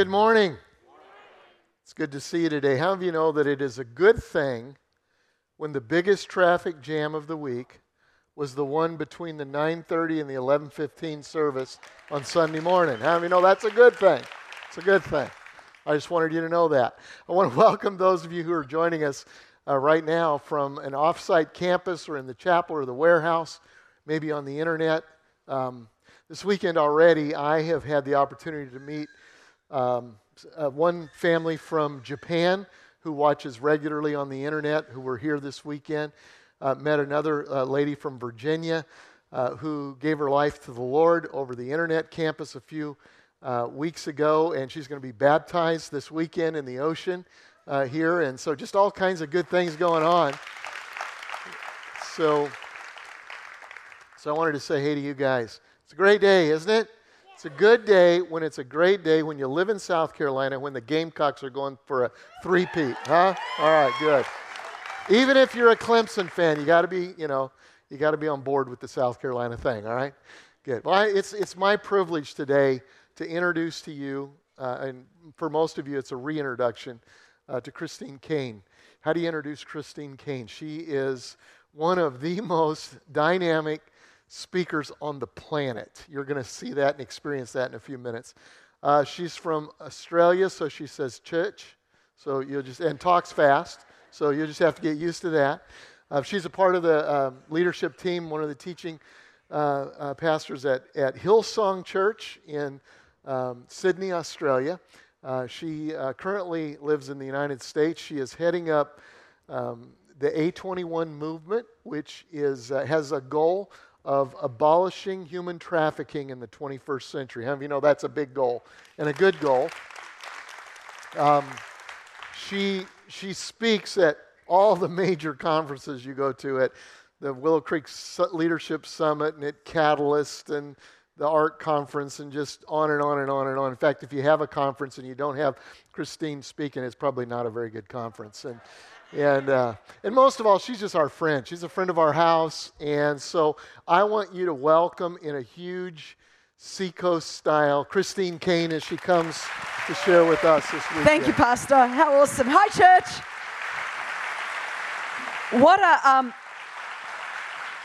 Good morning. It's good to see you today. How of you know that it is a good thing when the biggest traffic jam of the week was the one between the 9:30 and the 11:15 service on Sunday morning? How of you know that's a good thing? It's a good thing. I just wanted you to know that. I want to welcome those of you who are joining us uh, right now from an offsite campus or in the chapel or the warehouse, maybe on the internet. Um, this weekend already, I have had the opportunity to meet um, uh, one family from Japan who watches regularly on the internet, who were here this weekend. Uh, met another uh, lady from Virginia uh, who gave her life to the Lord over the internet campus a few uh, weeks ago, and she's going to be baptized this weekend in the ocean uh, here. And so, just all kinds of good things going on. So, so I wanted to say hey to you guys. It's a great day, isn't it? It's a good day when it's a great day when you live in South Carolina when the Gamecocks are going for a three-peat, huh? All right, good. Even if you're a Clemson fan, you got to be, you know, you got to be on board with the South Carolina thing, all right? Good. Well, I, it's, it's my privilege today to introduce to you, uh, and for most of you, it's a reintroduction uh, to Christine Caine. How do you introduce Christine Caine? She is one of the most dynamic speakers on the planet. You're going to see that and experience that in a few minutes. Uh, she's from Australia, so she says church. So you'll just, and talks fast. So you'll just have to get used to that. Uh, she's a part of the uh, leadership team, one of the teaching uh, uh, pastors at, at Hillsong Church in um, Sydney, Australia. Uh, she currently lives in the United States. She is heading up um, the A21 movement, which is, has a goal of abolishing human trafficking in the 21st century. How many of you know that's a big goal and a good goal? Um, she, she speaks at all the major conferences you go to at the Willow Creek Leadership Summit and at Catalyst and the art conference and just on and on and on and on. In fact, if you have a conference and you don't have Christine speaking, it's probably not a very good conference. And and, uh, and most of all, she's just our friend. She's a friend of our house. And so I want you to welcome in a huge Seacoast style Christine Caine as she comes to share with us this week. Thank you, Pastor. How awesome. Hi, church. What a, um,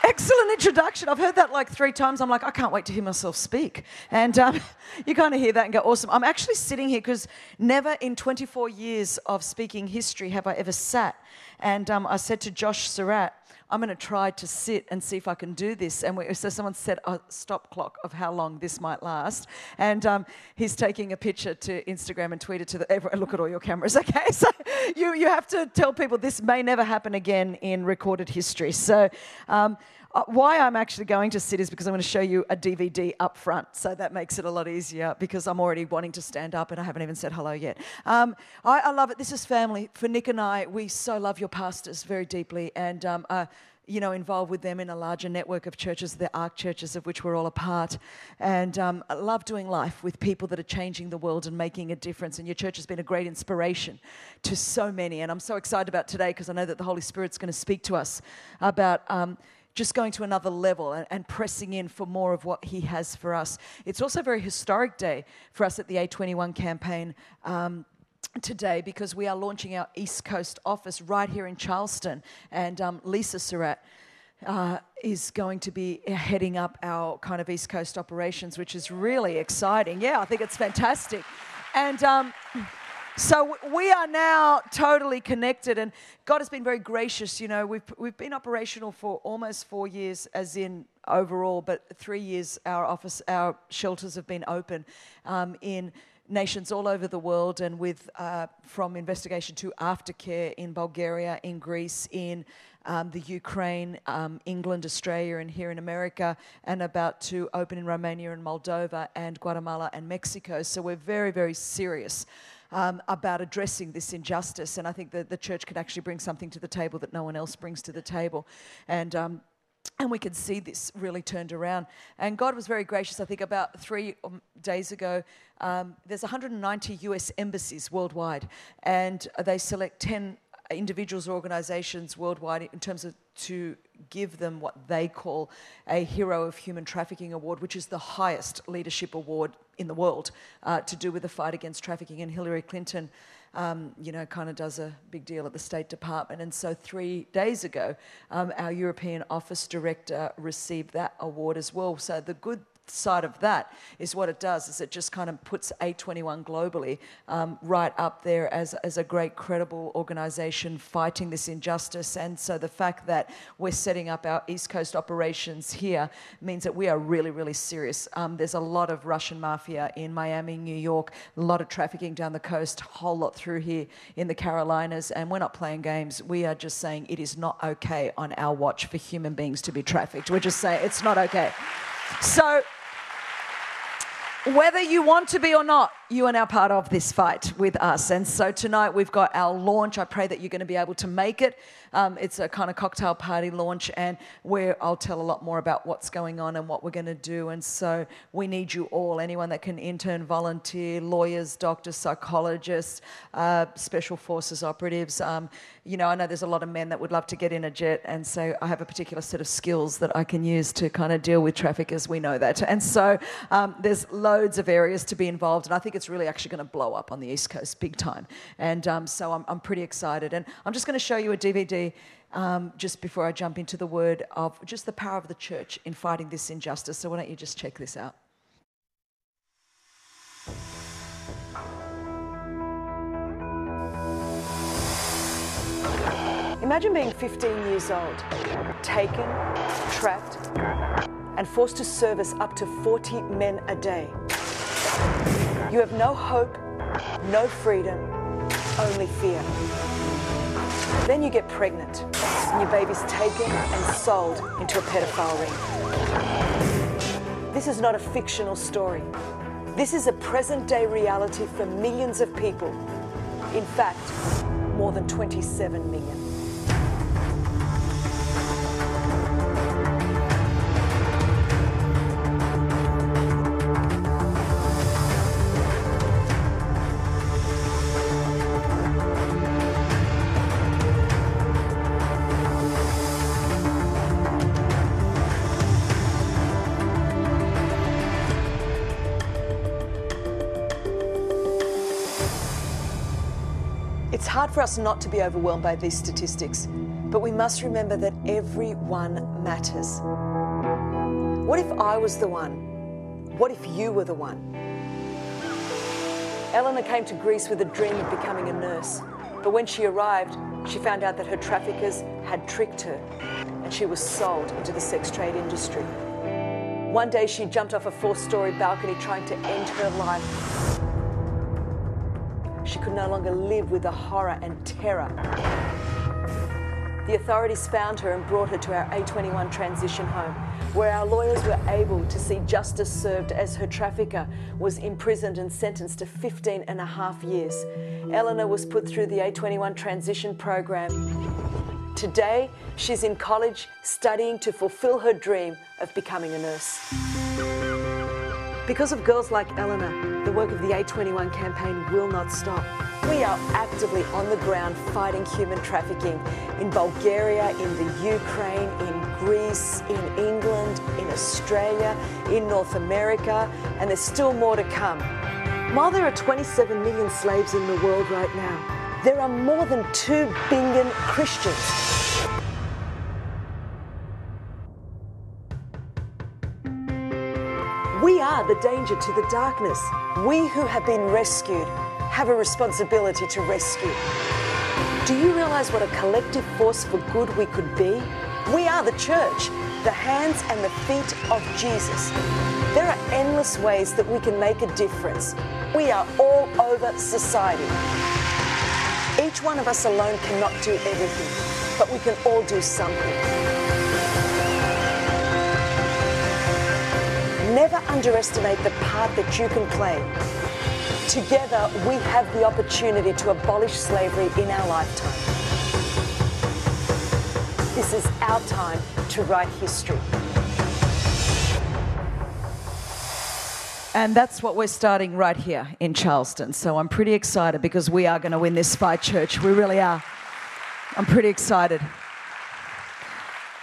excellent introduction. I've heard that like three times. I'm like, I can't wait to hear myself speak. And um, you kind of hear that and go, awesome. I'm actually sitting here because never in 24 years of speaking history have I ever sat. And um, I said to Josh Surratt, I'm going to try to sit and see if I can do this. And we, so someone set a stop clock of how long this might last. And um, he's taking a picture to Instagram and tweet it to the. Everyone, look at all your cameras, okay? So you, you have to tell people this may never happen again in recorded history. So um, uh, why I'm actually going to sit is because I'm going to show you a DVD up front. So that makes it a lot easier because I'm already wanting to stand up and I haven't even said hello yet. Um, I, I, love it. This is family. For Nick and I, we so love your pastors very deeply and, um, you know, involved with them in a larger network of churches, the ARC churches of which we're all a part. And um, I love doing life with people that are changing the world and making a difference. And your church has been a great inspiration to so many. And I'm so excited about today because I know that the Holy Spirit's going to speak to us about um, just going to another level and, and, pressing in for more of what He has for us. It's also a very historic day for us at the A21 campaign. Um, today, because we are launching our East Coast office right here in Charleston, and um, Lisa Surratt uh, is going to be heading up our kind of East Coast operations, which is really exciting. Yeah, I think it's fantastic. And um, so we are now totally connected, and God has been very gracious. You know, we've, we've been operational for almost four years, as in overall, but three years our office, our shelters have been open um, in nations all over the world, and with uh, from investigation to aftercare in Bulgaria, in Greece, in um, the Ukraine, um, England, Australia, and here in America, and about to open in Romania and Moldova and Guatemala and Mexico. So we're very, very serious um, about addressing this injustice. And I think that the church can actually bring something to the table that no one else brings to the table. And um, and we can see this really turned around. And God was very gracious. I think about three um, days ago, um, there's 190 US embassies worldwide, and they select 10 individuals or organizations worldwide in terms of to give them what they call a Hero of Human Trafficking Award, which is the highest leadership award in the world uh, to do with the fight against trafficking. And Hillary Clinton, um, you know, kind of does a big deal at the State Department. And so three days ago, um, our European Office Director received that award as well. So the good side of that is what it does is it just kind of puts A21 globally um, right up there as, as a great credible organization fighting this injustice. And so the fact that we're setting up our east coast operations here means that we are really really serious. Um, there's a lot of russian mafia in miami new york a lot of trafficking down the coast a whole lot through here in the carolinas. And we're not playing games. We are just saying it is not okay on our watch for human beings to be trafficked. We're just saying it's not okay. So whether you want to be or not, you are now part of this fight with us. And so tonight we've got our launch. I pray that you're going to be able to make it. Um, it's a kind of cocktail party launch, and where I'll tell a lot more about what's going on and what we're going to do. And so we need you all anyone that can intern, volunteer, lawyers, doctors, psychologists, uh, special forces operatives. Um, you know, I know there's a lot of men that would love to get in a jet, and so I have a particular set of skills that I can use to kind of deal with traffickers. We know that. And so um, there's loads of areas to be involved, and I think it's really actually going to blow up on the East Coast big time. And um, so I'm, I'm pretty excited. And I'm just going to show you a DVD um, just before I jump into the word of just the power of the church in fighting this injustice. So why don't you just check this out? Imagine being 15 years old, taken, trapped, and forced to service up to 40 men a day. You have no hope, no freedom, only fear. Then you get pregnant, and your baby's taken and sold into a pedophile ring. This is not a fictional story. This is a present day reality for millions of people. In fact, more than 27 million. Hard for us not to be overwhelmed by these statistics, but we must remember that everyone matters. What if I was the one? What if you were the one? Eleanor came to Greece with a dream of becoming a nurse, but when she arrived, she found out that her traffickers had tricked her and she was sold into the sex trade industry. One day she jumped off a four story balcony trying to end her life she could no longer live with the horror and terror. The authorities found her and brought her to our A21 transition home, where our lawyers were able to see justice served as her trafficker was imprisoned and sentenced to 15 and a half years. Eleanor was put through the A21 transition program. Today, she's in college studying to fulfill her dream of becoming a nurse. Because of girls like Eleanor, the work of the A21 campaign will not stop. We are actively on the ground fighting human trafficking in Bulgaria, in the Ukraine, in Greece, in England, in Australia, in North America, and there's still more to come. While there are 27 million slaves in the world right now, there are more than 2 billion Christians. We are the danger to the darkness. We who have been rescued have a responsibility to rescue. Do you realize what a collective force for good we could be? We are the church, the hands and the feet of Jesus. There are endless ways that we can make a difference. We are all over society. Each one of us alone cannot do everything, but we can all do something. Never underestimate the part that you can play. Together, we have the opportunity to abolish slavery in our lifetime. This is our time to write history. And that's what we're starting right here in Charleston. So I'm pretty excited because we are going to win this fight, church. We really are. I'm pretty excited.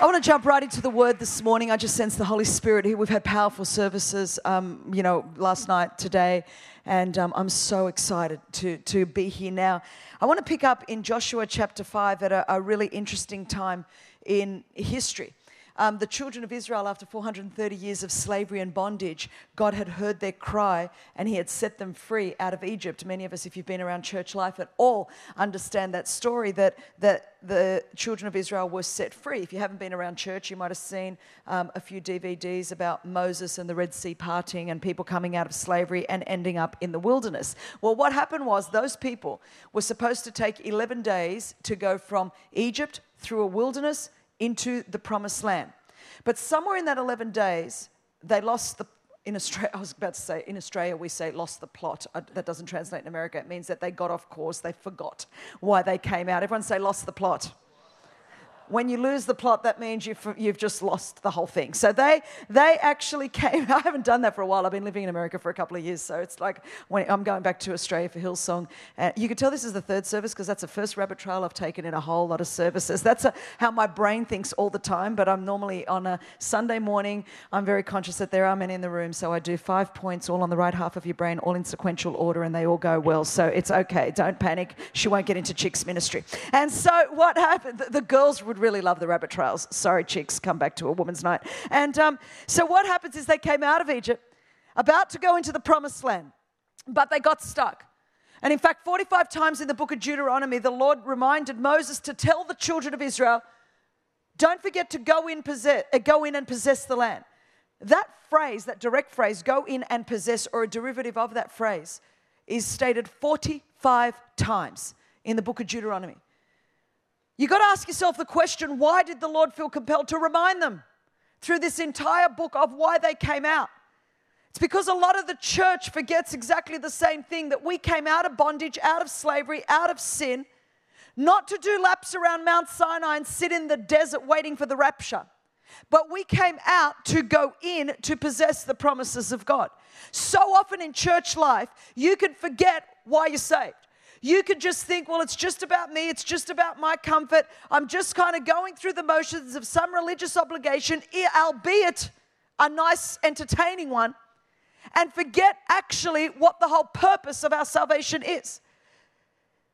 I want to jump right into the word this morning. I just sense the Holy Spirit here. We've had powerful services, um, you know, last night, today, and um, I'm so excited to, to be here now. I want to pick up in Joshua chapter 5 at a, a really interesting time in history. Um, the children of Israel, after 430 years of slavery and bondage, God had heard their cry and He had set them free out of Egypt. Many of us, if you've been around church life at all, understand that story that, that the children of Israel were set free. If you haven't been around church, you might have seen um, a few DVDs about Moses and the Red Sea parting and people coming out of slavery and ending up in the wilderness. Well, what happened was those people were supposed to take 11 days to go from Egypt through a wilderness into the promised land. But somewhere in that 11 days, they lost the in Australia, I was about to say, in Australia, we say lost the plot. That doesn't translate in America. It means that they got off course. They forgot why they came out. Everyone say lost the plot when you lose the plot, that means you've, you've just lost the whole thing. So they, they actually came, I haven't done that for a while. I've been living in America for a couple of years. So it's like when I'm going back to Australia for Hillsong. Uh, you can tell this is the third service because that's the first rabbit trail I've taken in a whole lot of services. That's a, how my brain thinks all the time. But I'm normally on a Sunday morning, I'm very conscious that there are many in the room. So I do five points all on the right half of your brain, all in sequential order, and they all go well. So it's okay. Don't panic. She won't get into chicks ministry. And so what happened? The, the girls would really love the rabbit trails. Sorry, chicks, come back to a woman's night. And um, so what happens is they came out of Egypt, about to go into the promised land, but they got stuck. And in fact, 45 times in the book of Deuteronomy, the Lord reminded Moses to tell the children of Israel, don't forget to go in, possess, uh, go in and possess the land. That phrase, that direct phrase, go in and possess, or a derivative of that phrase, is stated 45 times in the book of Deuteronomy. You've got to ask yourself the question why did the Lord feel compelled to remind them through this entire book of why they came out? It's because a lot of the church forgets exactly the same thing that we came out of bondage, out of slavery, out of sin, not to do laps around Mount Sinai and sit in the desert waiting for the rapture. But we came out to go in to possess the promises of God. So often in church life, you can forget why you're saved. You could just think, well, it's just about me, it's just about my comfort. I'm just kind of going through the motions of some religious obligation, albeit a nice, entertaining one, and forget actually what the whole purpose of our salvation is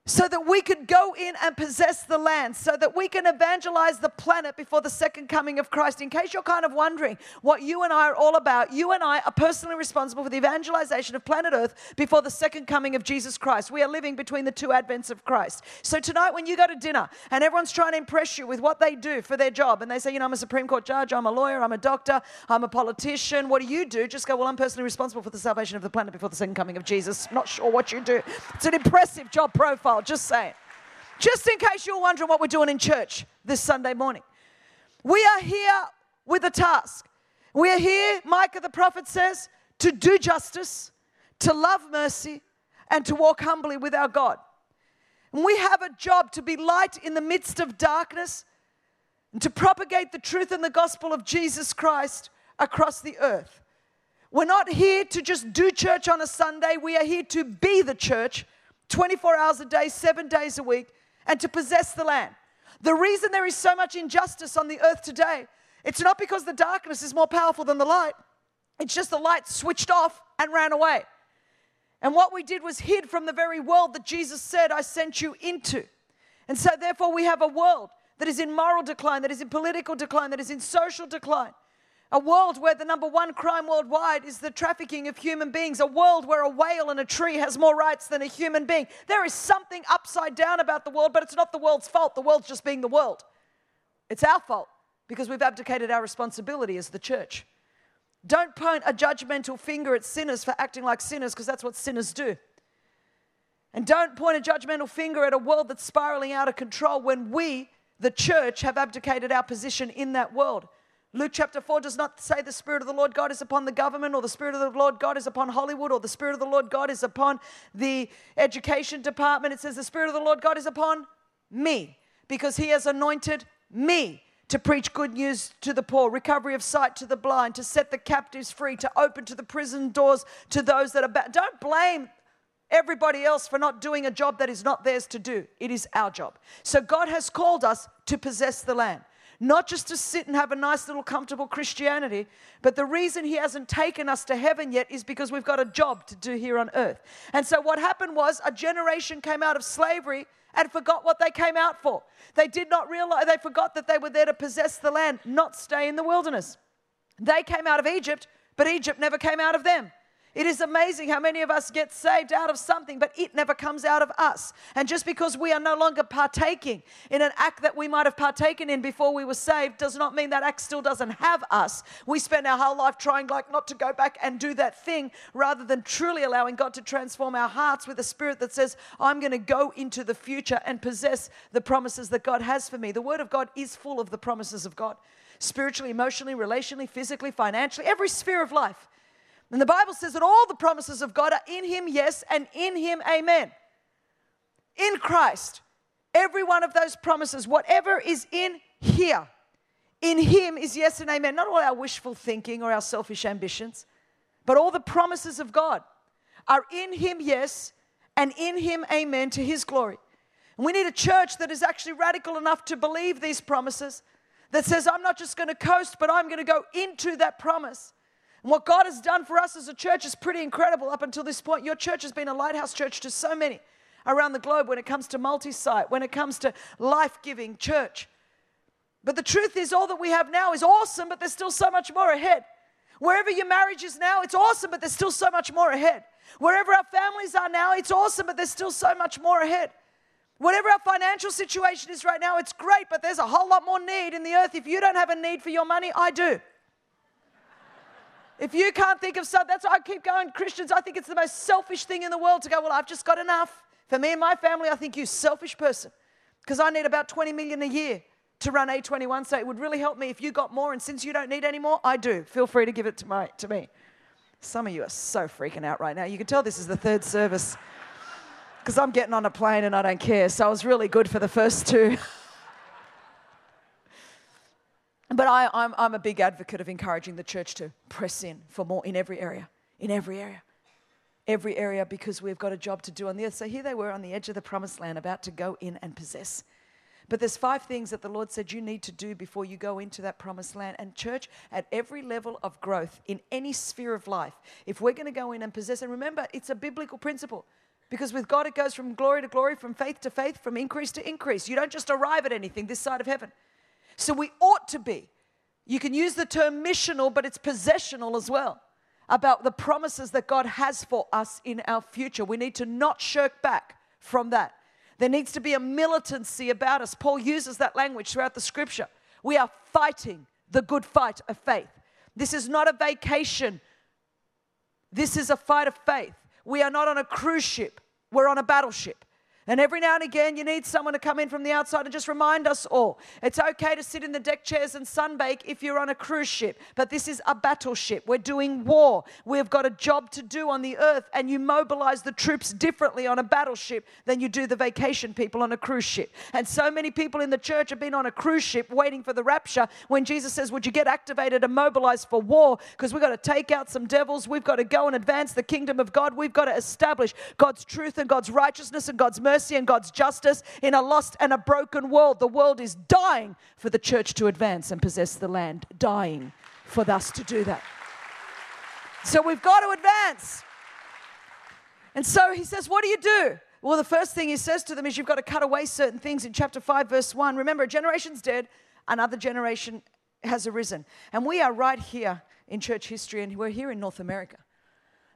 so that we could go in and possess the land, so that we can evangelize the planet before the second coming of Christ. In case you're kind of wondering what you and I are all about, you and I are personally responsible for the evangelization of planet Earth before the second coming of Jesus Christ. We are living between the two advents of Christ. So tonight, when you go to dinner and everyone's trying to impress you with what they do for their job, and they say, you know, I'm a Supreme Court judge, I'm a lawyer, I'm a doctor, I'm a politician, what do you do? Just go, well, I'm personally responsible for the salvation of the planet before the second coming of Jesus. Not sure what you do. It's an impressive job profile just saying. Just in case you're wondering what we're doing in church this Sunday morning. We are here with a task. We are here, Micah the prophet says, to do justice, to love mercy, and to walk humbly with our God. And we have a job to be light in the midst of darkness and to propagate the truth and the gospel of Jesus Christ across the earth. We're not here to just do church on a Sunday, we are here to be the church 24 hours a day, seven days a week, and to possess the land. The reason there is so much injustice on the earth today, it's not because the darkness is more powerful than the light. It's just the light switched off and ran away. And what we did was hid from the very world that Jesus said, I sent you into. And so, therefore, we have a world that is in moral decline, that is in political decline, that is in social decline. A world where the number one crime worldwide is the trafficking of human beings. A world where a whale and a tree has more rights than a human being. There is something upside down about the world, but it's not the world's fault. The world's just being the world. It's our fault because we've abdicated our responsibility as the church. Don't point a judgmental finger at sinners for acting like sinners because that's what sinners do. And don't point a judgmental finger at a world that's spiraling out of control when we, the church, have abdicated our position in that world. Luke chapter 4 does not say the Spirit of the Lord God is upon the government or the Spirit of the Lord God is upon Hollywood or the Spirit of the Lord God is upon the education department. It says the Spirit of the Lord God is upon me because he has anointed me to preach good news to the poor, recovery of sight to the blind, to set the captives free, to open to the prison doors to those that are bad. Don't blame everybody else for not doing a job that is not theirs to do. It is our job. So God has called us to possess the land. Not just to sit and have a nice little comfortable Christianity, but the reason He hasn't taken us to heaven yet is because we've got a job to do here on earth. And so what happened was a generation came out of slavery and forgot what they came out for. They did not realize, they forgot that they were there to possess the land, not stay in the wilderness. They came out of Egypt, but Egypt never came out of them. It is amazing how many of us get saved out of something, but it never comes out of us. And just because we are no longer partaking in an act that we might have partaken in before we were saved does not mean that act still doesn't have us. We spend our whole life trying like not to go back and do that thing rather than truly allowing God to transform our hearts with a spirit that says, I'm going to go into the future and possess the promises that God has for me. The word of God is full of the promises of God. Spiritually, emotionally, relationally, physically, financially, every sphere of life. And the Bible says that all the promises of God are in Him, yes, and in Him, amen. In Christ, every one of those promises, whatever is in here, in Him is yes and amen. Not all our wishful thinking or our selfish ambitions, but all the promises of God are in Him, yes, and in Him, amen, to His glory. And we need a church that is actually radical enough to believe these promises, that says, I'm not just going to coast, but I'm going to go into that promise. And what God has done for us as a church is pretty incredible up until this point. Your church has been a lighthouse church to so many around the globe when it comes to multi site, when it comes to life giving church. But the truth is, all that we have now is awesome, but there's still so much more ahead. Wherever your marriage is now, it's awesome, but there's still so much more ahead. Wherever our families are now, it's awesome, but there's still so much more ahead. Whatever our financial situation is right now, it's great, but there's a whole lot more need in the earth. If you don't have a need for your money, I do. If you can't think of something, that's why I keep going. Christians, I think it's the most selfish thing in the world to go, well, I've just got enough. For me and my family, I think you selfish person. Because I need about 20 million a year to run A21. So it would really help me if you got more. And since you don't need any more, I do. Feel free to give it to, my, to me. Some of you are so freaking out right now. You can tell this is the third service because I'm getting on a plane and I don't care. So I was really good for the first two. But I, I'm, I'm a big advocate of encouraging the church to press in for more in every area, in every area, every area, because we've got a job to do on the earth. So here they were on the edge of the promised land, about to go in and possess. But there's five things that the Lord said you need to do before you go into that promised land. And, church, at every level of growth in any sphere of life, if we're going to go in and possess, and remember, it's a biblical principle. Because with God, it goes from glory to glory, from faith to faith, from increase to increase. You don't just arrive at anything this side of heaven. So we ought to be. You can use the term missional, but it's possessional as well about the promises that God has for us in our future. We need to not shirk back from that. There needs to be a militancy about us. Paul uses that language throughout the scripture. We are fighting the good fight of faith. This is not a vacation, this is a fight of faith. We are not on a cruise ship, we're on a battleship. And every now and again, you need someone to come in from the outside and just remind us all it's okay to sit in the deck chairs and sunbake if you're on a cruise ship, but this is a battleship. We're doing war. We've got a job to do on the earth, and you mobilize the troops differently on a battleship than you do the vacation people on a cruise ship. And so many people in the church have been on a cruise ship waiting for the rapture when Jesus says, Would you get activated and mobilized for war? Because we've got to take out some devils. We've got to go and advance the kingdom of God. We've got to establish God's truth and God's righteousness and God's mercy mercy and God's justice in a lost and a broken world. The world is dying for the church to advance and possess the land, dying for us to do that. So we've got to advance. And so he says, What do you do? Well, the first thing he says to them is, You've got to cut away certain things in chapter 5, verse 1. Remember, a generation's dead, another generation has arisen. And we are right here in church history, and we're here in North America.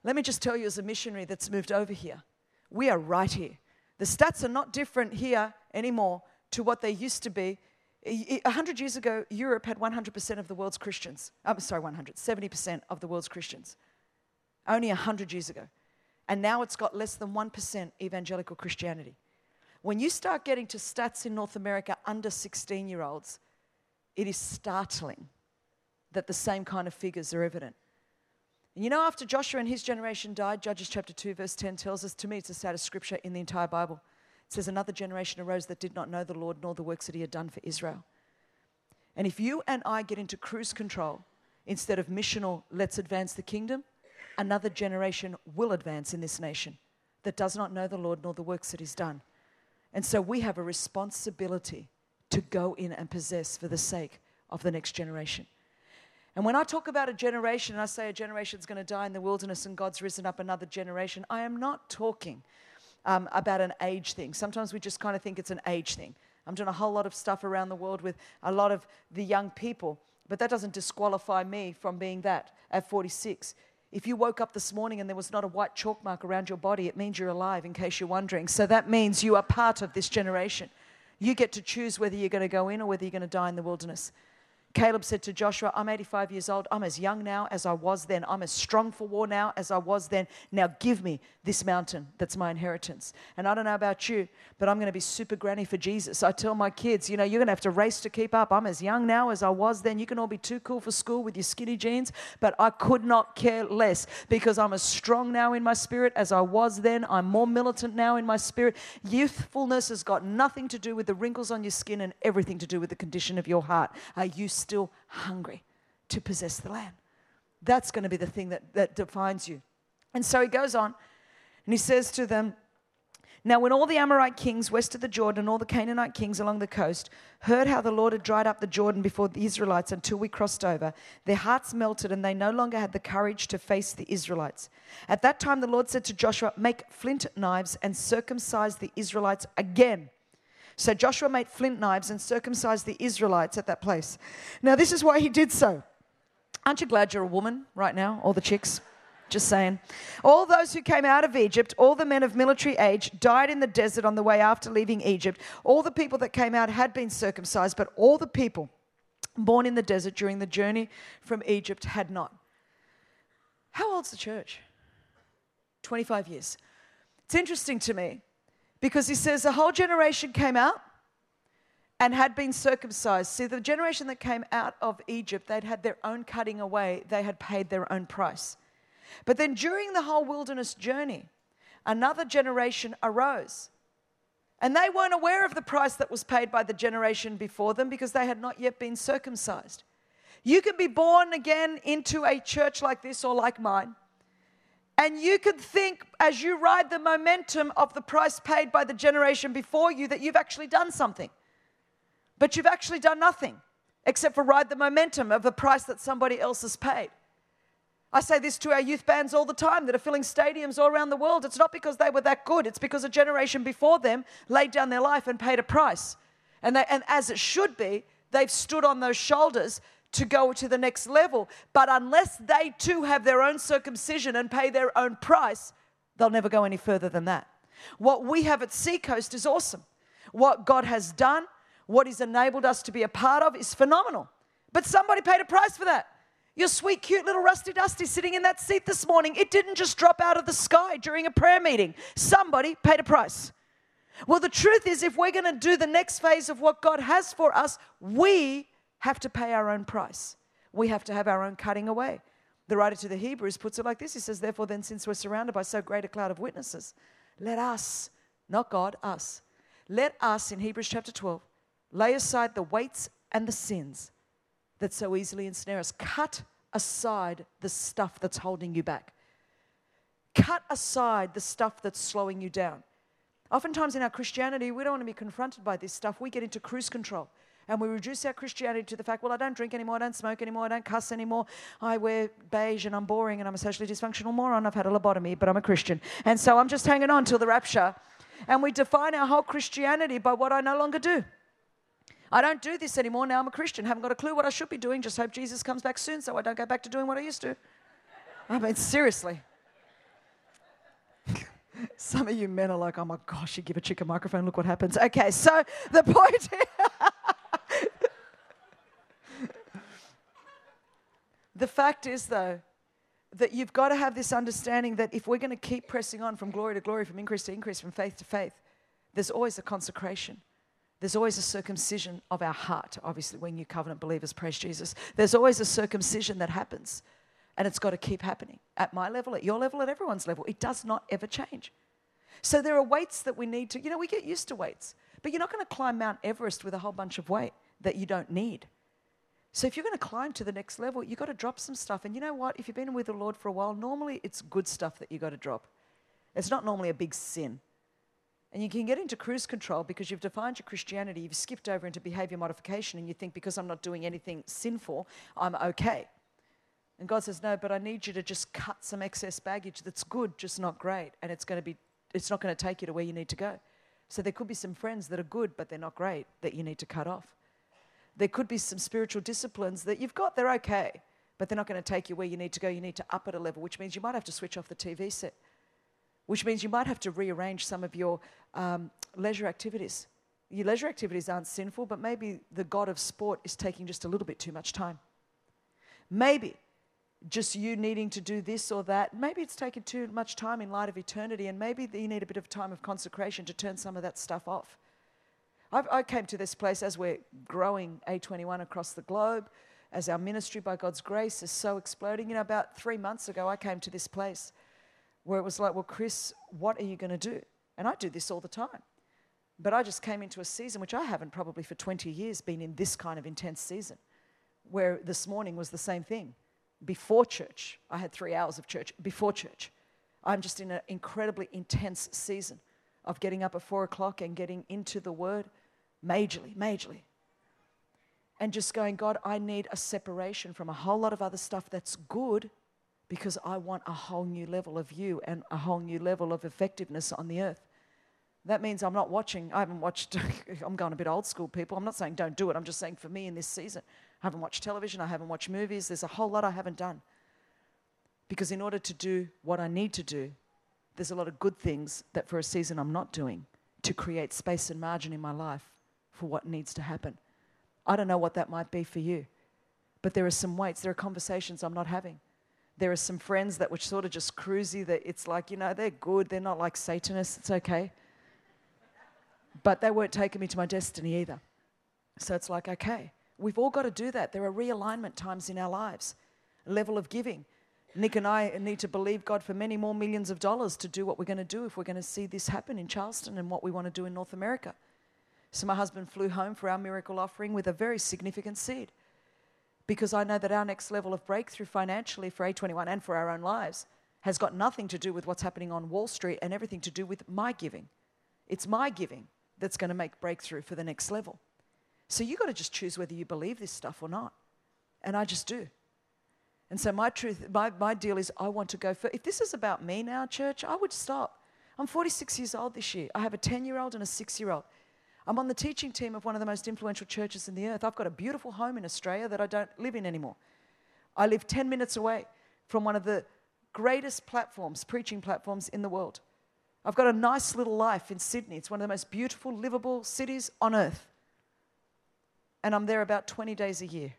Let me just tell you, as a missionary that's moved over here, we are right here. The stats are not different here anymore to what they used to be. A hundred years ago, Europe had 100% of the world's Christians. I'm sorry, 100, 70% of the world's Christians. Only a hundred years ago. And now it's got less than 1% evangelical Christianity. When you start getting to stats in North America under 16 year olds, it is startling that the same kind of figures are evident. And you know, after Joshua and his generation died, Judges chapter 2, verse 10 tells us to me it's the saddest scripture in the entire Bible. It says, Another generation arose that did not know the Lord nor the works that he had done for Israel. And if you and I get into cruise control instead of missional, let's advance the kingdom, another generation will advance in this nation that does not know the Lord nor the works that he's done. And so we have a responsibility to go in and possess for the sake of the next generation. And when I talk about a generation and I say a generation is going to die in the wilderness and God's risen up another generation, I am not talking um, about an age thing. Sometimes we just kind of think it's an age thing. I'm doing a whole lot of stuff around the world with a lot of the young people, but that doesn't disqualify me from being that at 46. If you woke up this morning and there was not a white chalk mark around your body, it means you're alive, in case you're wondering. So that means you are part of this generation. You get to choose whether you're going to go in or whether you're going to die in the wilderness. Caleb said to Joshua, I'm 85 years old. I'm as young now as I was then. I'm as strong for war now as I was then. Now give me this mountain that's my inheritance. And I don't know about you, but I'm going to be super granny for Jesus. I tell my kids, you know, you're going to have to race to keep up. I'm as young now as I was then. You can all be too cool for school with your skinny jeans, but I could not care less because I'm as strong now in my spirit as I was then. I'm more militant now in my spirit. Youthfulness has got nothing to do with the wrinkles on your skin and everything to do with the condition of your heart. Are you still hungry to possess the land. That's going to be the thing that, that defines you. And so he goes on and he says to them, Now, when all the Amorite kings west of the Jordan and all the Canaanite kings along the coast heard how the Lord had dried up the Jordan before the Israelites until we crossed over, their hearts melted and they no longer had the courage to face the Israelites. At that time, the Lord said to Joshua, Make flint knives and circumcise the Israelites again. So Joshua made flint knives and circumcised the Israelites at that place. Now, this is why he did so. Aren't you glad you're a woman right now, all the chicks? Just saying. All those who came out of Egypt, all the men of military age, died in the desert on the way after leaving Egypt. All the people that came out had been circumcised, but all the people born in the desert during the journey from Egypt had not. How old's the church? 25 years. It's interesting to me because he says a whole generation came out and had been circumcised. See, the generation that came out of Egypt, they'd had their own cutting away, they had paid their own price. But then during the whole wilderness journey, another generation arose. And they weren't aware of the price that was paid by the generation before them because they had not yet been circumcised. You can be born again into a church like this or like mine. And you can think as you ride the momentum of the price paid by the generation before you that you've actually done something. But you've actually done nothing except for ride the momentum of the price that somebody else has paid. I say this to our youth bands all the time that are filling stadiums all around the world. It's not because they were that good, it's because a generation before them laid down their life and paid a price. And, they, and as it should be, they've stood on those shoulders to go to the next level. But unless they too have their own circumcision and pay their own price, they'll never go any further than that. What we have at Seacoast is awesome. What God has done, what He's enabled us to be a part of, is phenomenal. But somebody paid a price for that. Your sweet, cute little Rusty Dusty sitting in that seat this morning, it didn't just drop out of the sky during a prayer meeting. Somebody paid a price. Well, the truth is, if we're going to do the next phase of what God has for us, we have to pay our own price. We have to have our own cutting away. The writer to the Hebrews puts it like this He says, Therefore, then, since we're surrounded by so great a cloud of witnesses, let us, not God, us, let us, in Hebrews chapter 12, lay aside the weights and the sins that so easily ensnare us. Cut aside the stuff that's holding you back. Cut aside the stuff that's slowing you down. Oftentimes in our Christianity, we don't want to be confronted by this stuff. We get into cruise control and we reduce our Christianity to the fact, well, I don't drink anymore, I don't smoke anymore, I don't cuss anymore, I wear beige and I'm boring and I'm a socially dysfunctional moron, I've had a lobotomy, but I'm a Christian. And so I'm just hanging on till the rapture. And we define our whole Christianity by what I no longer do. I don't do this anymore, now I'm a Christian, haven't got a clue what I should be doing, just hope Jesus comes back soon so I don't go back to doing what I used to. I mean, seriously. Some of you men are like, oh my gosh, you give a chick a microphone, look what happens. Okay, so the point The fact is, though, that you've got to have this understanding that if we're going to keep pressing on from glory to glory, from increase to increase, from faith to faith, there's always a consecration. There's always a circumcision of our heart. Obviously, when you covenant believers, praise Jesus. There's always a circumcision that happens, and it's got to keep happening at my level, at your level, at everyone's level. It does not ever change. So there are weights that we need to, you know, we get used to weights, but you're not going to climb Mount Everest with a whole bunch of weight that you don't need. So if you're going to climb to the next level, you've got to drop some stuff. And you know what? If you've been with the Lord for a while, normally it's good stuff that you've got to drop. It's not normally a big sin. And you can get into cruise control because you've defined your Christianity, you've skipped over into behavior modification, and you think because I'm not doing anything sinful, I'm okay. And God says, No, but I need you to just cut some excess baggage that's good, just not great. And it's going to be it's not going to take you to where you need to go. So there could be some friends that are good, but they're not great, that you need to cut off. There could be some spiritual disciplines that you've got, they're okay, but they're not going to take you where you need to go. You need to up at a level, which means you might have to switch off the TV set, which means you might have to rearrange some of your um, leisure activities. Your leisure activities aren't sinful, but maybe the God of sport is taking just a little bit too much time. Maybe just you needing to do this or that. Maybe it's taken too much time in light of eternity, and maybe you need a bit of time of consecration to turn some of that stuff off. I've, i came to this place as we're growing A21 across the globe, as our ministry by God's grace is so exploding. You know, about three months ago, I came to this place where it was like, well, Chris, what are you going to do? And I do this all the time. But I just came into a season which I haven't probably for 20 years been in this kind of intense season, where this morning was the same thing before church. I had three hours of church before church. I'm just in an incredibly intense season of getting up at four o'clock and getting into the word majorly, majorly. And just going, God, I need a separation from a whole lot of other stuff that's good because I want a whole new level of you and a whole new level of effectiveness on the earth. That means I'm not watching, I haven't watched, I'm going a bit old school, people. I'm not saying don't do it. I'm just saying for me in this season, I haven't watched television, I haven't watched movies. There's a whole lot I haven't done. Because in order to do what I need to do, there's a lot of good things that for a season I'm not doing to create space and margin in my life for what needs to happen. I don't know what that might be for you, but there are some weights, there are conversations I'm not having. There are some friends that were sort of just cruisy, that it's like, you know, they're good, they're not like Satanists, it's okay. But they weren't taking me to my destiny either. So it's like, okay, we've all got to do that. There are realignment times in our lives, level of giving. Nick and I need to believe God for many more millions of dollars to do what we're going to do if we're going to see this happen in Charleston and what we want to do in North America. So my husband flew home for our miracle offering with a very significant seed because I know that our next level of breakthrough financially for A21 and for our own lives has got nothing to do with what's happening on Wall Street and everything to do with my giving. It's my giving that's going to make breakthrough for the next level. So you've got to just choose whether you believe this stuff or not. And I just do. And so my truth, my, my deal is I want to go for, if this is about me now, church, I would stop. I'm 46 years old this year. I have a 10 year old and a six year old. I'm on the teaching team of one of the most influential churches in the earth. I've got a beautiful home in Australia that I don't live in anymore. I live 10 minutes away from one of the greatest platforms, preaching platforms in the world. I've got a nice little life in Sydney. It's one of the most beautiful, livable cities on earth. And I'm there about 20 days a year.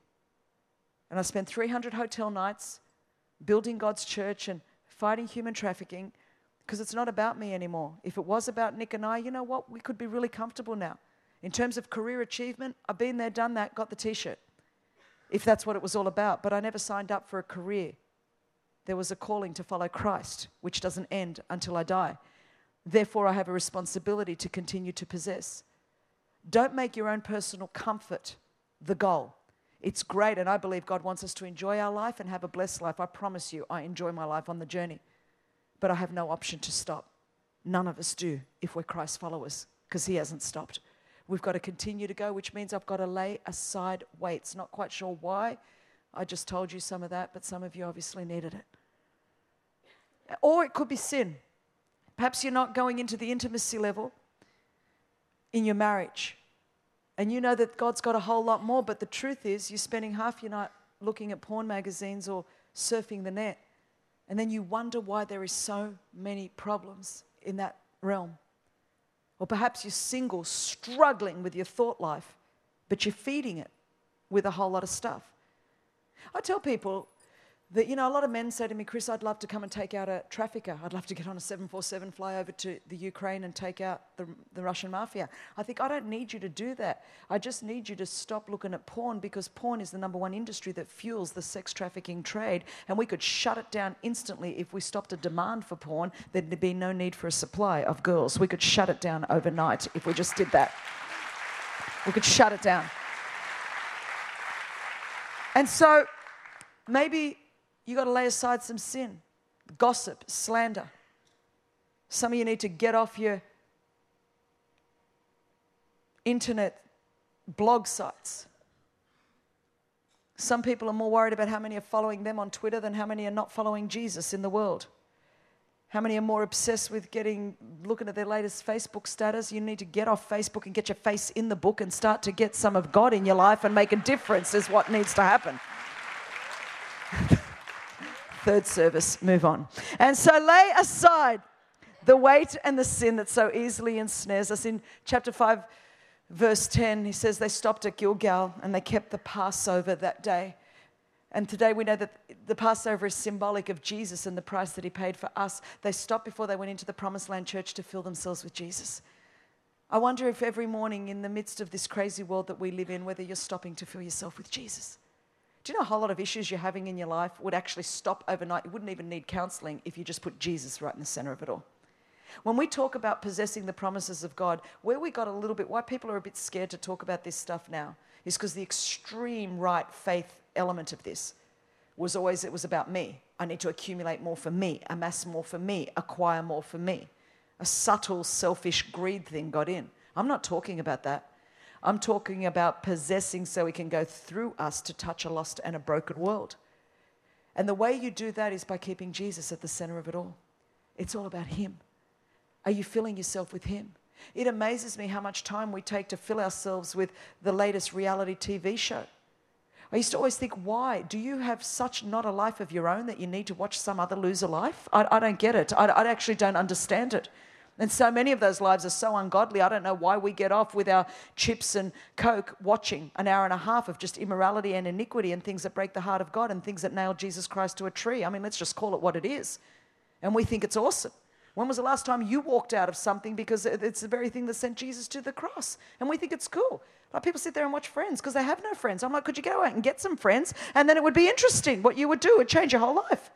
And I spend 300 hotel nights building God's church and fighting human trafficking because it's not about me anymore. If it was about Nick and I, you know what? We could be really comfortable now. In terms of career achievement, I've been there, done that, got the t shirt, if that's what it was all about. But I never signed up for a career. There was a calling to follow Christ, which doesn't end until I die. Therefore, I have a responsibility to continue to possess. Don't make your own personal comfort the goal. It's great, and I believe God wants us to enjoy our life and have a blessed life. I promise you, I enjoy my life on the journey but I have no option to stop. None of us do if we're Christ followers because He hasn't stopped. We've got to continue to go, which means I've got to lay aside weights. Not quite sure why. I just told you some of that, but some of you obviously needed it. Or it could be sin. Perhaps you're not going into the intimacy level in your marriage. And you know that God's got a whole lot more, but the truth is, you're spending half your night looking at porn magazines or surfing the net. And then you wonder why there is so many problems in that realm. Or perhaps you're single, struggling with your thought life, but you're feeding it with a whole lot of stuff. I tell people that, you know, a lot of men say to me, Chris, I'd love to come and take out a trafficker. I'd love to get on a 747, fly over to the Ukraine and take out the, the Russian mafia. I think, I don't need you to do that. I just need you to stop looking at porn because porn is the number one industry that fuels the sex trafficking trade. And we could shut it down instantly if we stopped a demand for porn. There'd be no need for a supply of girls. We could shut it down overnight if we just did that. We could shut it down. And so maybe you got to lay aside some sin, gossip, slander. Some of you need to get off your internet blog sites. Some people are more worried about how many are following them on Twitter than how many are not following Jesus in the world. How many are more obsessed with getting looking at their latest Facebook status? You need to get off Facebook and get your face in the book and start to get some of God in your life and make a difference is what needs to happen. Third service, move on. And so lay aside the weight and the sin that so easily ensnares us. In chapter 5, verse 10, he says they stopped at Gilgal and they kept the Passover that day. And today we know that the Passover is symbolic of Jesus and the price that he paid for us. They stopped before they went into the Promised Land church to fill themselves with Jesus. I wonder if every morning in the midst of this crazy world that we live in, whether you're stopping to fill yourself with Jesus. Do you know a whole lot of issues you're having in your life would actually stop overnight? You wouldn't even need counseling if you just put Jesus right in the center of it all. When we talk about possessing the promises of God, where we got a little bit, why people are a bit scared to talk about this stuff now, is because the extreme right faith element of this was always it was about me. I need to accumulate more for me, amass more for me, acquire more for me. A subtle, selfish greed thing got in. I'm not talking about that. I'm talking about possessing so He can go through us to touch a lost and a broken world. And the way you do that is by keeping Jesus at the center of it all. It's all about Him. Are you filling yourself with Him? It amazes me how much time we take to fill ourselves with the latest reality TV show. I used to always think, why? Do you have such not a life of your own that you need to watch some other loser life? I, I don't get it. I, I actually don't understand it. And so many of those lives are so ungodly. I don't know why we get off with our chips and Coke watching an hour and a half of just immorality and iniquity and things that break the heart of God and things that nail Jesus Christ to a tree. I mean, let's just call it what it is. And we think it's awesome. When was the last time you walked out of something because it's the very thing that sent Jesus to the cross? And we think it's cool. Like people sit there and watch Friends because they have no friends. I'm like, could you go out and get some friends? And then it would be interesting what you would do. It'd change your whole life.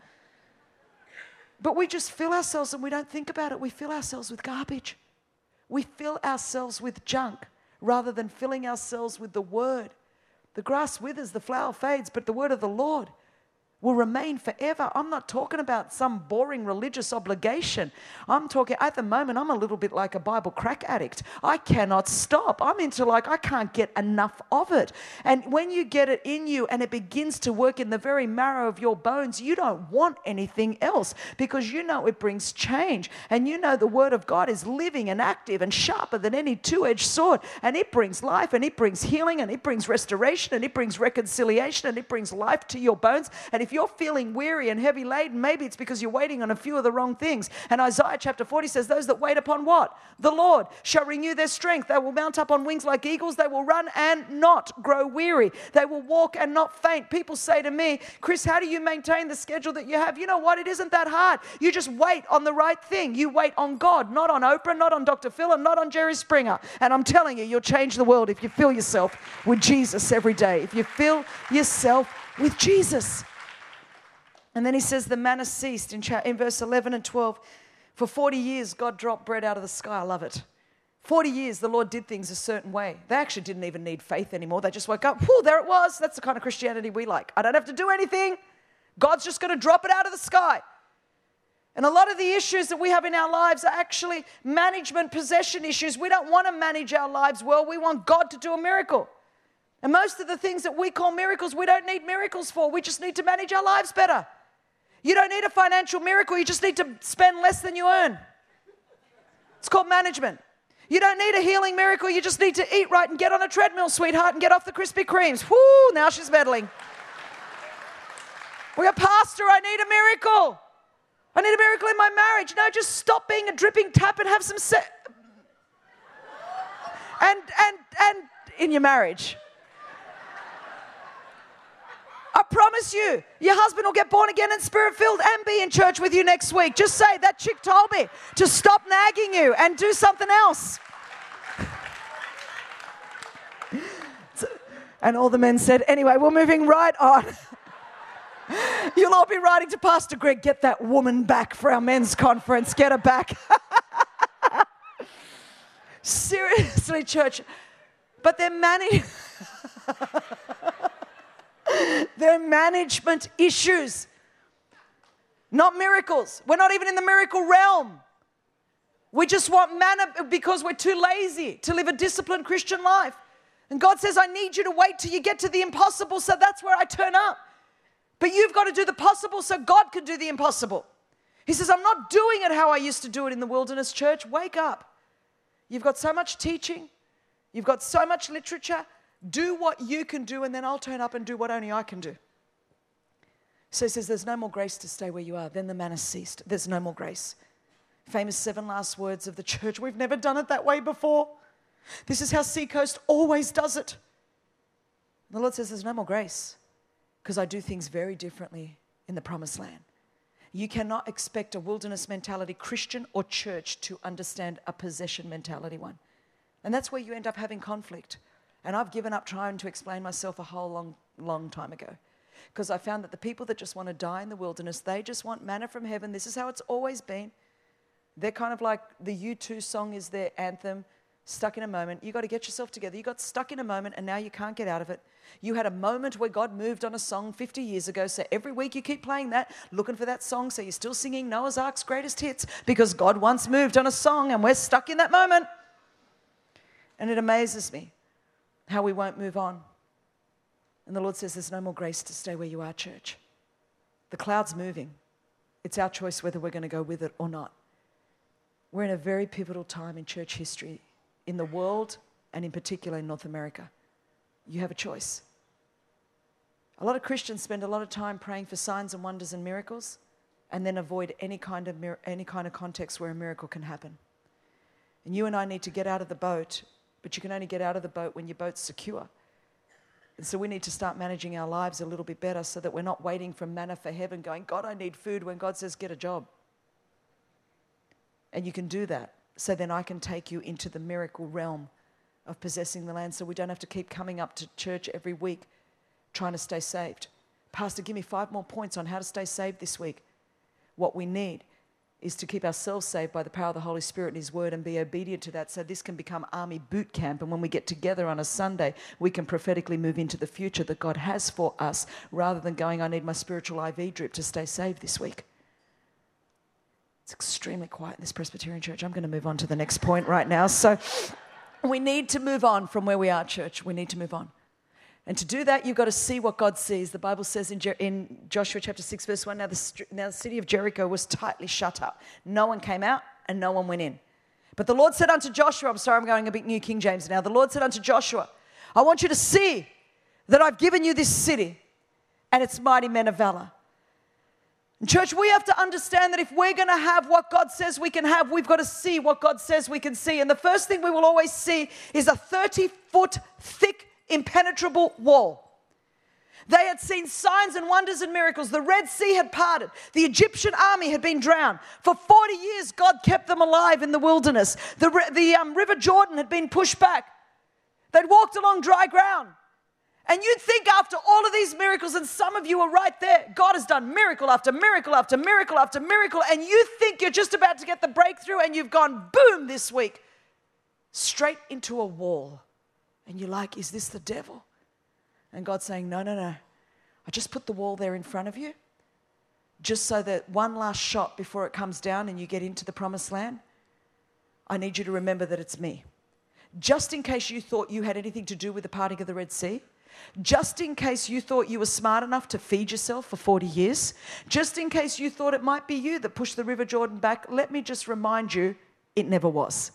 But we just fill ourselves and we don't think about it. We fill ourselves with garbage. We fill ourselves with junk rather than filling ourselves with the word. The grass withers, the flower fades, but the word of the Lord will remain forever. I'm not talking about some boring religious obligation. I'm talking, at the moment, I'm a little bit like a Bible crack addict. I cannot stop. I'm into like, I can't get enough of it. And when you get it in you and it begins to work in the very marrow of your bones, you don't want anything else because you know it brings change. And you know the Word of God is living and active and sharper than any two edged sword. And it brings life and it brings healing and it brings restoration and it brings reconciliation and it brings life to your bones. And if if you're feeling weary and heavy laden, maybe it's because you're waiting on a few of the wrong things. And Isaiah chapter 40 says, Those that wait upon what? The Lord shall renew their strength. They will mount up on wings like eagles. They will run and not grow weary. They will walk and not faint. People say to me, Chris, how do you maintain the schedule that you have? You know what? It isn't that hard. You just wait on the right thing. You wait on God, not on Oprah, not on Dr. Phil, and not on Jerry Springer. And I'm telling you, you'll change the world if you fill yourself with Jesus every day. If you fill yourself with Jesus. And then he says, The manna ceased in, in verse 11 and 12. For 40 years, God dropped bread out of the sky. I love it. 40 years, the Lord did things a certain way. They actually didn't even need faith anymore. They just woke up, whoo, there it was. That's the kind of Christianity we like. I don't have to do anything. God's just going to drop it out of the sky. And a lot of the issues that we have in our lives are actually management possession issues. We don't want to manage our lives well. We want God to do a miracle. And most of the things that we call miracles, we don't need miracles for. We just need to manage our lives better. You don't need a financial miracle, you just need to spend less than you earn. It's called management. You don't need a healing miracle, you just need to eat right and get on a treadmill, sweetheart, and get off the Krispy Kremes. Whoo, now she's meddling. We're a pastor, I need a miracle. I need a miracle in my marriage. No, just stop being a dripping tap and have some se- and and and in your marriage. I promise you, your husband will get born again and spirit filled and be in church with you next week. Just say, That chick told me to stop nagging you and do something else. And all the men said, Anyway, we're moving right on. You'll all be writing to Pastor Greg, get that woman back for our men's conference. Get her back. Seriously, church. But they're managing. They're management issues, not miracles. We're not even in the miracle realm. We just want manna because we're too lazy to live a disciplined Christian life. And God says, I need you to wait till you get to the impossible, so that's where I turn up. But you've got to do the possible so God can do the impossible. He says, I'm not doing it how I used to do it in the wilderness church. Wake up. You've got so much teaching, you've got so much literature. Do what you can do, and then I'll turn up and do what only I can do. So he says, There's no more grace to stay where you are. Then the manna ceased. There's no more grace. Famous seven last words of the church. We've never done it that way before. This is how Seacoast always does it. The Lord says, There's no more grace because I do things very differently in the promised land. You cannot expect a wilderness mentality, Christian or church, to understand a possession mentality one. And that's where you end up having conflict. And I've given up trying to explain myself a whole long, long time ago. Because I found that the people that just want to die in the wilderness, they just want manna from heaven. This is how it's always been. They're kind of like the U2 song is their anthem stuck in a moment. You got to get yourself together. You got stuck in a moment and now you can't get out of it. You had a moment where God moved on a song 50 years ago. So every week you keep playing that, looking for that song. So you're still singing Noah's Ark's greatest hits because God once moved on a song and we're stuck in that moment. And it amazes me how we won't move on. And the Lord says, There's no more grace to stay where you are, church. The cloud's moving. It's our choice whether we're going to go with it or not. We're in a very pivotal time in church history in the world and in particular in North America. You have a choice. A lot of Christians spend a lot of time praying for signs and wonders and miracles and then avoid any kind of, any kind of context where a miracle can happen. And you and I need to get out of the boat, but you can only get out of the boat when your boat's secure. And so we need to start managing our lives a little bit better so that we're not waiting for manna for heaven, going, God, I need food, when God says, get a job. And you can do that so then I can take you into the miracle realm of possessing the land so we don't have to keep coming up to church every week trying to stay saved. Pastor, give me five more points on how to stay saved this week. What we need is to keep ourselves saved by the power of the Holy Spirit and His Word and be obedient to that so this can become army boot camp. And when we get together on a Sunday, we can prophetically move into the future that God has for us rather than going, I need my spiritual IV drip to stay saved this week. It's extremely quiet in this Presbyterian church. I'm going to move on to the next point right now. So we need to move on from where we are, church. We need to move on. And to do that, you've got to see what God sees. The Bible says in, in Joshua chapter 6, verse 1 now the, now the city of Jericho was tightly shut up. No one came out and no one went in. But the Lord said unto Joshua, I'm sorry, I'm going a bit New King James now. The Lord said unto Joshua, I want you to see that I've given you this city and its mighty men of valor. Church, we have to understand that if we're going to have what God says we can have, we've got to see what God says we can see. And the first thing we will always see is a 30 foot thick, impenetrable wall. They had seen signs and wonders and miracles. The Red Sea had parted. The Egyptian army had been drowned. For 40 years, God kept them alive in the wilderness. The, the um, River Jordan had been pushed back. They'd walked along dry ground. And you'd think after all of these miracles, and some of you are right there, God has done miracle after miracle after miracle after miracle, and you think you're just about to get the breakthrough, and you've gone boom this week, straight into a wall. And you're like, is this the devil? And God's saying, no, no, no. I just put the wall there in front of you, just so that one last shot before it comes down and you get into the promised land, I need you to remember that it's me. Just in case you thought you had anything to do with the parting of the Red Sea, just in case you thought you were smart enough to feed yourself for 40 years, just in case you thought it might be you that pushed the River Jordan back, let me just remind you it never was.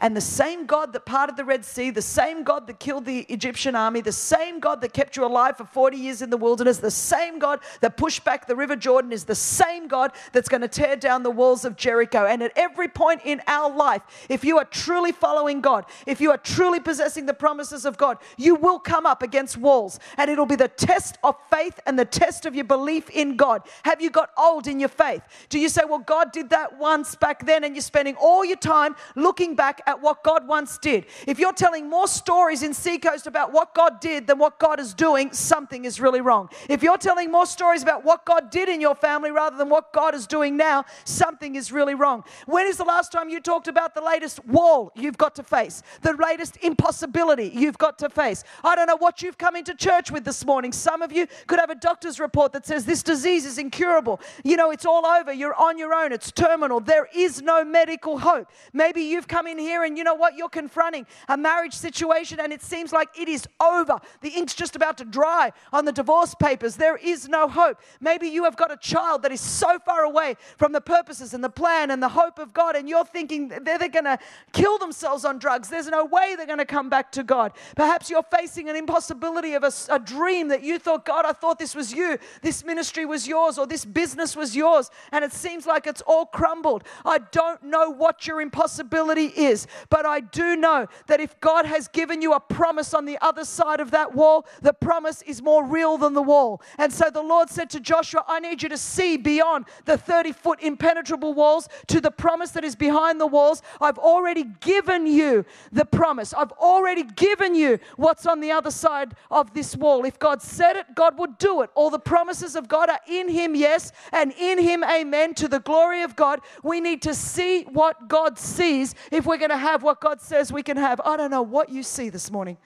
And the same God that parted the Red Sea, the same God that killed the Egyptian army, the same God that kept you alive for 40 years in the wilderness, the same God that pushed back the River Jordan is the same God that's going to tear down the walls of Jericho. And at every point in our life, if you are truly following God, if you are truly possessing the promises of God, you will come up against walls. And it'll be the test of faith and the test of your belief in God. Have you got old in your faith? Do you say, well, God did that once back then, and you're spending all your time looking back at what God once did, if you're telling more stories in Seacoast about what God did than what God is doing, something is really wrong. If you're telling more stories about what God did in your family rather than what God is doing now, something is really wrong. When is the last time you talked about the latest wall you've got to face, the latest impossibility you've got to face? I don't know what you've come into church with this morning. Some of you could have a doctor's report that says this disease is incurable. You know, it's all over. You're on your own. It's terminal. There is no medical hope. Maybe you've come in here and you know what? You're confronting a marriage situation and it seems like it is over. The ink's just about to dry on the divorce papers. There is no hope. Maybe you have got a child that is so far away from the purposes and the plan and the hope of God, and you're thinking they're, they're going to kill themselves on drugs. There's no way they're going to come back to God. Perhaps you're facing an impossibility of a, a dream that you thought, God, I thought this was you. This ministry was yours, or this business was yours, and it seems like it's all crumbled. I don't know what your impossibility is, but I do know that if God has given you a promise on the other side of that wall, the promise is more real than the wall. And so the Lord said to Joshua, I need you to see beyond the 30 foot impenetrable walls to the promise that is behind the walls. I've already given you the promise. I've already given you what's on the other side of this wall. If God said it, God would do it. All the promises of God are in Him, yes, and in Him, amen, to the glory of God. We need to see what God sees if we're going to have what God says we can have. I don't know what you see this morning.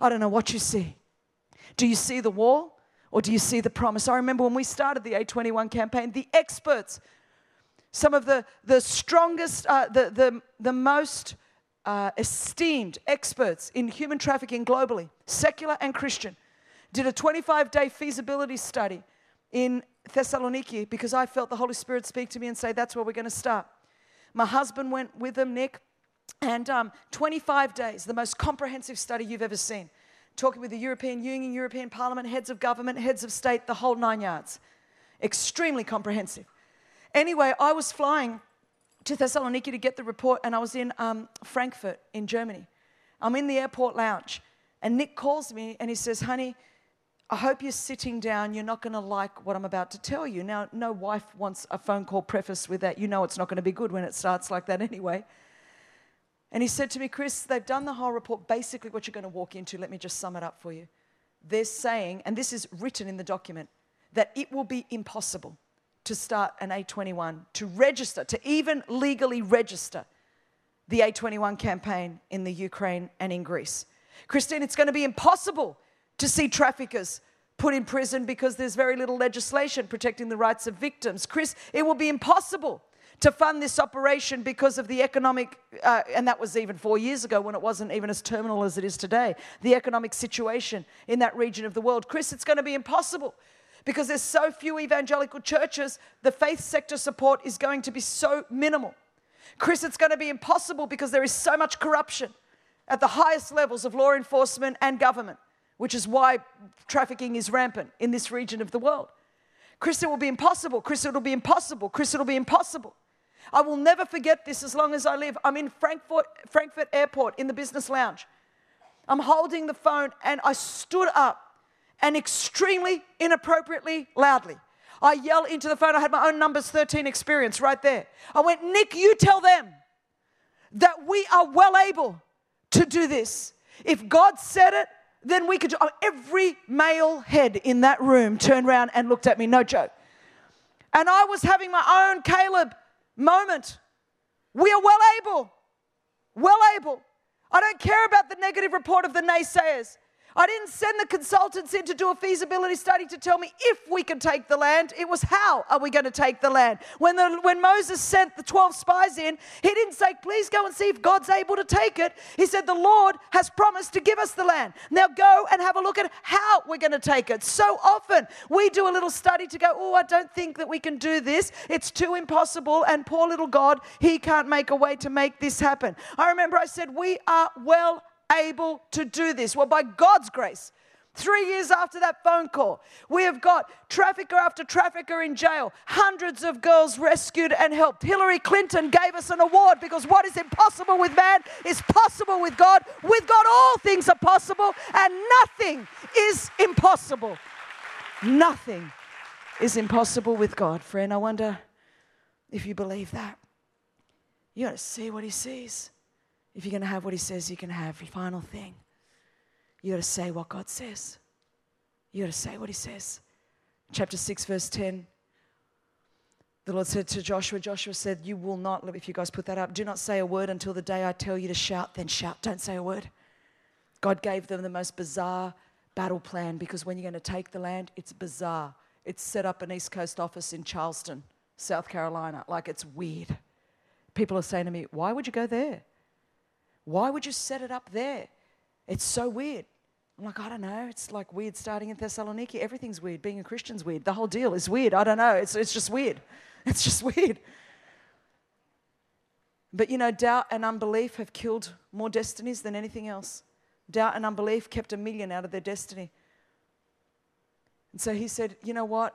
I don't know what you see. Do you see the wall or do you see the promise? I remember when we started the A21 campaign, the experts, some of the, the strongest, uh, the, the, the most uh, esteemed experts in human trafficking globally, secular and Christian, did a 25 day feasibility study in Thessaloniki because I felt the Holy Spirit speak to me and say, that's where we're going to start. My husband went with them, Nick, and um, 25 days, the most comprehensive study you've ever seen. Talking with the European Union, European Parliament, heads of government, heads of state, the whole nine yards. Extremely comprehensive. Anyway, I was flying to Thessaloniki to get the report, and I was in um, Frankfurt in Germany. I'm in the airport lounge, and Nick calls me and he says, Honey, I hope you're sitting down. You're not going to like what I'm about to tell you. Now, no wife wants a phone call preface with that. You know it's not going to be good when it starts like that anyway. And he said to me, Chris, they've done the whole report. Basically, what you're going to walk into, let me just sum it up for you. They're saying, and this is written in the document, that it will be impossible to start an A21, to register, to even legally register the A21 campaign in the Ukraine and in Greece. Christine, it's going to be impossible to see traffickers put in prison because there's very little legislation protecting the rights of victims. Chris, it will be impossible to fund this operation because of the economic, uh, and that was even four years ago when it wasn't even as terminal as it is today, the economic situation in that region of the world. Chris, it's going to be impossible because there's so few evangelical churches, the faith sector support is going to be so minimal. Chris, it's going to be impossible because there is so much corruption at the highest levels of law enforcement and government which is why trafficking is rampant in this region of the world. Chris, it will be impossible. Chris, it'll be impossible. Chris, it'll be impossible. I will never forget this as long as I live. I'm in Frankfurt, Frankfurt Airport in the business lounge. I'm holding the phone and I stood up and extremely inappropriately loudly. I yell into the phone. I had my own numbers 13 experience right there. I went, Nick, you tell them that we are well able to do this. If God said it, then we could, oh, every male head in that room turned around and looked at me, no joke. And I was having my own Caleb moment. We are well able, well able. I don't care about the negative report of the naysayers. I didn't send the consultants in to do a feasibility study to tell me if we could take the land. It was how are we going to take the land. When, the, when Moses sent the 12 spies in, he didn't say, please go and see if God's able to take it. He said, the Lord has promised to give us the land. Now go and have a look at how we're going to take it. So often we do a little study to go, oh, I don't think that we can do this. It's too impossible. And poor little God, he can't make a way to make this happen. I remember I said, we are well able to do this? Well, by God's grace, Three years after that phone call, we have got trafficker after trafficker in jail, hundreds of girls rescued and helped. Hillary Clinton gave us an award because what is impossible with man is possible with God. With God, all things are possible, and nothing is impossible. Nothing is impossible with God, friend. I wonder if you believe that. You got to see what He sees. If you're going to have what He says you can have, final thing, you got to say what God says. You got to say what He says. Chapter 6, verse 10. The Lord said to Joshua, Joshua said, You will not, if you guys put that up, do not say a word until the day I tell you to shout, then shout. Don't say a word. God gave them the most bizarre battle plan because when you're going to take the land, it's bizarre. It's set up an East Coast office in Charleston, South Carolina. Like it's weird. People are saying to me, Why would you go there? Why would you set it up there? It's so weird. I'm like, I don't know. It's like weird starting in Thessaloniki. Everything's weird. Being a Christian's weird. The whole deal is weird. I don't know. It's, it's just weird. It's just weird. But you know, doubt and unbelief have killed more destinies than anything else. Doubt and unbelief kept a million out of their destiny. And so he said, You know what?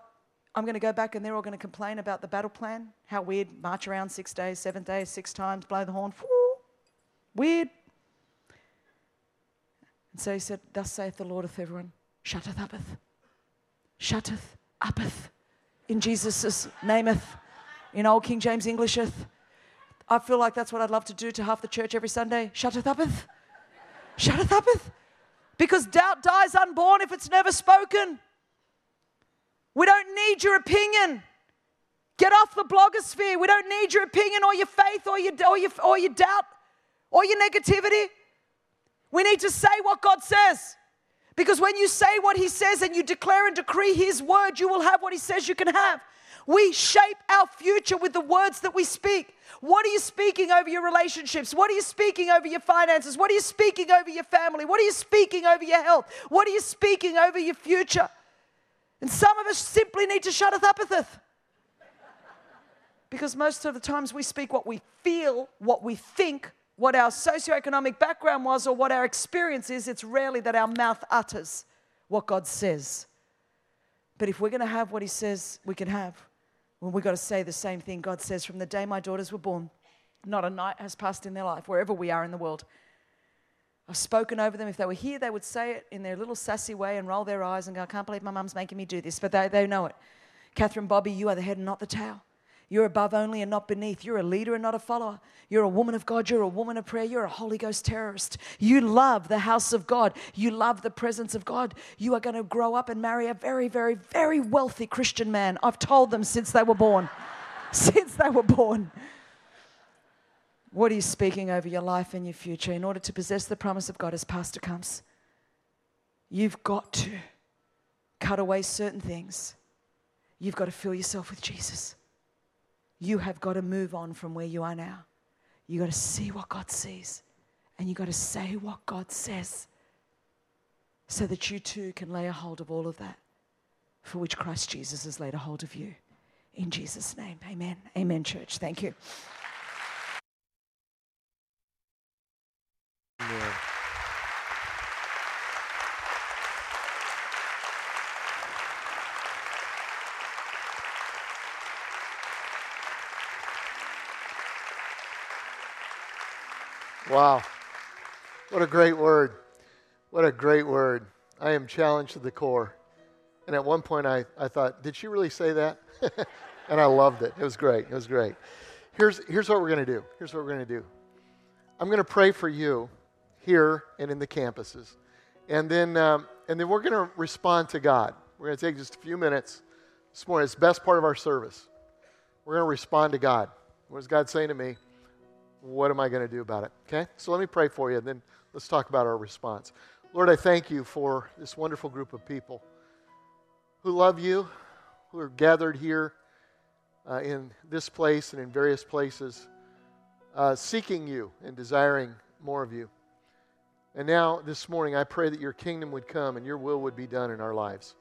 I'm going to go back and they're all going to complain about the battle plan. How weird. March around six days, seven days, six times, blow the horn. Woo, weird. And so he said, Thus saith the Lord of everyone, shutteth uppeth, shutteth uppeth, in Jesus' nameth, in Old King James Englisheth. I feel like that's what I'd love to do to half the church every Sunday. Shutteth uppeth, shutteth uppeth. Because doubt dies unborn if it's never spoken. We don't need your opinion. Get off the blogosphere. We don't need your opinion or your faith or your, or your, or your doubt or your negativity. We need to say what God says. Because when you say what He says and you declare and decree His word, you will have what He says you can have. We shape our future with the words that we speak. What are you speaking over your relationships? What are you speaking over your finances? What are you speaking over your family? What are you speaking over your health? What are you speaking over your future? And some of us simply need to shut up it. Because most of the times we speak what we feel, what we think, what our socioeconomic background was or what our experience is, it's rarely that our mouth utters what God says. But if we're going to have what He says we can have, well, we've got to say the same thing God says from the day my daughters were born. Not a night has passed in their life, wherever we are in the world. I've spoken over them. If they were here, they would say it in their little sassy way and roll their eyes and go, I can't believe my mum's making me do this. But they, they know it. Catherine Bobbie, you are the head and not the tail. You're above only and not beneath. You're a leader and not a follower. You're a woman of God. You're a woman of prayer. You're a Holy Ghost terrorist. You love the house of God. You love the presence of God. You are going to grow up and marry a very, very, very wealthy Christian man. I've told them since they were born. since they were born. What are you speaking over your life and your future in order to possess the promise of God as Pastor comes? You've got to cut away certain things. You've got to fill yourself with Jesus you have got to move on from where you are now. You got to see what God sees and you got to say what God says so that you too can lay a hold of all of that for which Christ Jesus has laid a hold of you. In Jesus' name, amen. Amen, church. Thank you. Amen. Wow. What a great word. What a great word. I am challenged to the core. And at one point, I, I thought, did she really say that? and I loved it. It was great. It was great. Here's, here's what we're going to do. Here's what we're going to do. I'm going to pray for you here and in the campuses. And then, um, and then we're going to respond to God. We're going to take just a few minutes this morning. It's the best part of our service. We're going to respond to God. What is God saying to me? What am I going to do about it? Okay? So let me pray for you, and then let's talk about our response. Lord, I thank you for this wonderful group of people who love you, who are gathered here uh, in this place and in various places, uh, seeking you and desiring more of you. And now, this morning, I pray that your kingdom would come and your will would be done in our lives.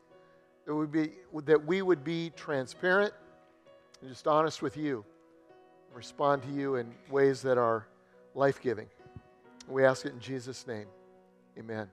That, would be, that we would be transparent and just honest with you respond to you in ways that are life giving. We ask it in Jesus' name. Amen.